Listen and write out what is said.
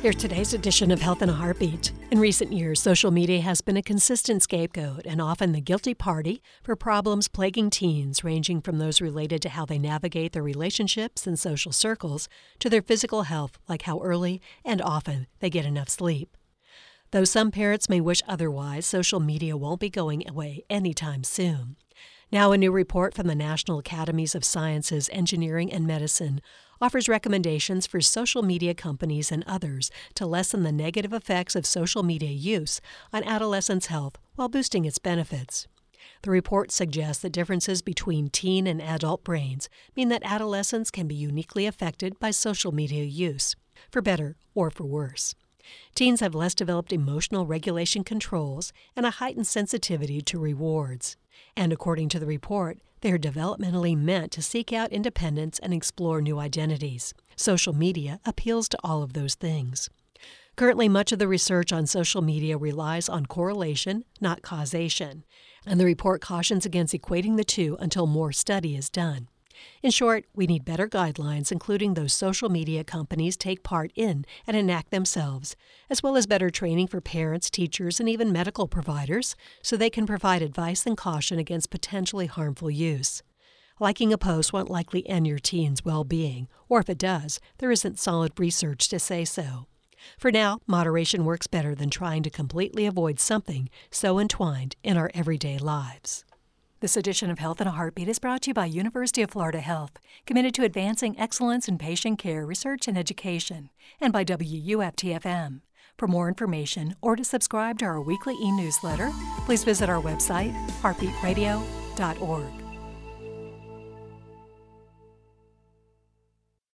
Here's today's edition of Health in a Heartbeat. In recent years, social media has been a consistent scapegoat and often the guilty party for problems plaguing teens, ranging from those related to how they navigate their relationships and social circles to their physical health, like how early and often they get enough sleep. Though some parents may wish otherwise, social media won't be going away anytime soon. Now, a new report from the National Academies of Sciences, Engineering, and Medicine offers recommendations for social media companies and others to lessen the negative effects of social media use on adolescents' health while boosting its benefits. The report suggests that differences between teen and adult brains mean that adolescents can be uniquely affected by social media use, for better or for worse. Teens have less developed emotional regulation controls and a heightened sensitivity to rewards. And according to the report, they are developmentally meant to seek out independence and explore new identities. Social media appeals to all of those things. Currently, much of the research on social media relies on correlation, not causation, and the report cautions against equating the two until more study is done. In short, we need better guidelines, including those social media companies take part in and enact themselves, as well as better training for parents, teachers, and even medical providers so they can provide advice and caution against potentially harmful use. Liking a post won't likely end your teen's well being, or if it does, there isn't solid research to say so. For now, moderation works better than trying to completely avoid something so entwined in our everyday lives. This edition of Health in a Heartbeat is brought to you by University of Florida Health, committed to advancing excellence in patient care, research, and education, and by WUFTFM. For more information or to subscribe to our weekly e newsletter, please visit our website, heartbeatradio.org.